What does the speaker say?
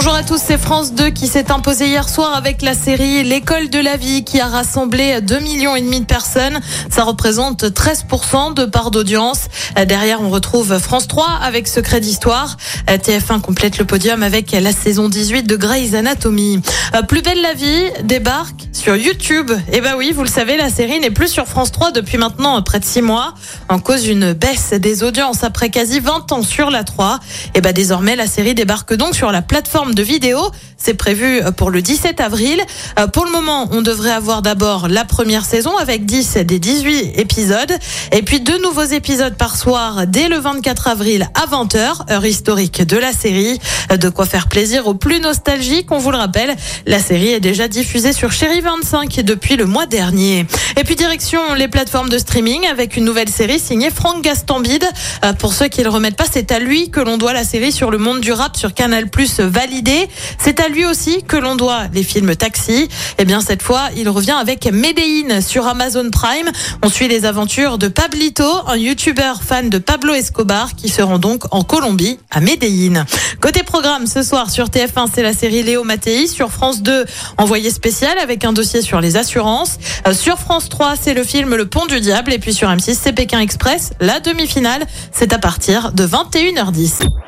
Bonjour à tous, c'est France 2 qui s'est imposé hier soir avec la série L'école de la vie qui a rassemblé 2 millions et demi de personnes. Ça représente 13% de part d'audience. Derrière, on retrouve France 3 avec Secret d'histoire. TF1 complète le podium avec la saison 18 de Grey's Anatomy. Plus belle la vie débarque sur YouTube. Et bah oui, vous le savez, la série n'est plus sur France 3 depuis maintenant près de 6 mois en cause d'une baisse des audiences après quasi 20 ans sur la 3. Et bah désormais, la série débarque donc sur la plateforme de vidéo. C'est prévu pour le 17 avril. Euh, pour le moment, on devrait avoir d'abord la première saison avec 10 des 18 épisodes et puis deux nouveaux épisodes par soir dès le 24 avril à 20h, heure historique de la série. Euh, de quoi faire plaisir aux plus nostalgiques, on vous le rappelle. La série est déjà diffusée sur Chéri 25 depuis le mois dernier. Et puis direction les plateformes de streaming avec une nouvelle série signée Franck Gastambide. Euh, pour ceux qui le remettent pas, c'est à lui que l'on doit la série sur le monde du rap sur Canal Plus C'est à lui aussi que l'on doit les films Taxi. Et eh bien cette fois, il revient avec Medellin sur Amazon Prime. On suit les aventures de Pablito, un youtubeur fan de Pablo Escobar qui se rend donc en Colombie à Medellin. Côté programme, ce soir sur TF1, c'est la série Léo Mattei. Sur France 2, envoyé spécial avec un dossier sur les assurances. Euh, sur France 3, c'est le film Le Pont du Diable. Et puis sur M6, c'est Pékin Express. La demi-finale, c'est à partir de 21h10.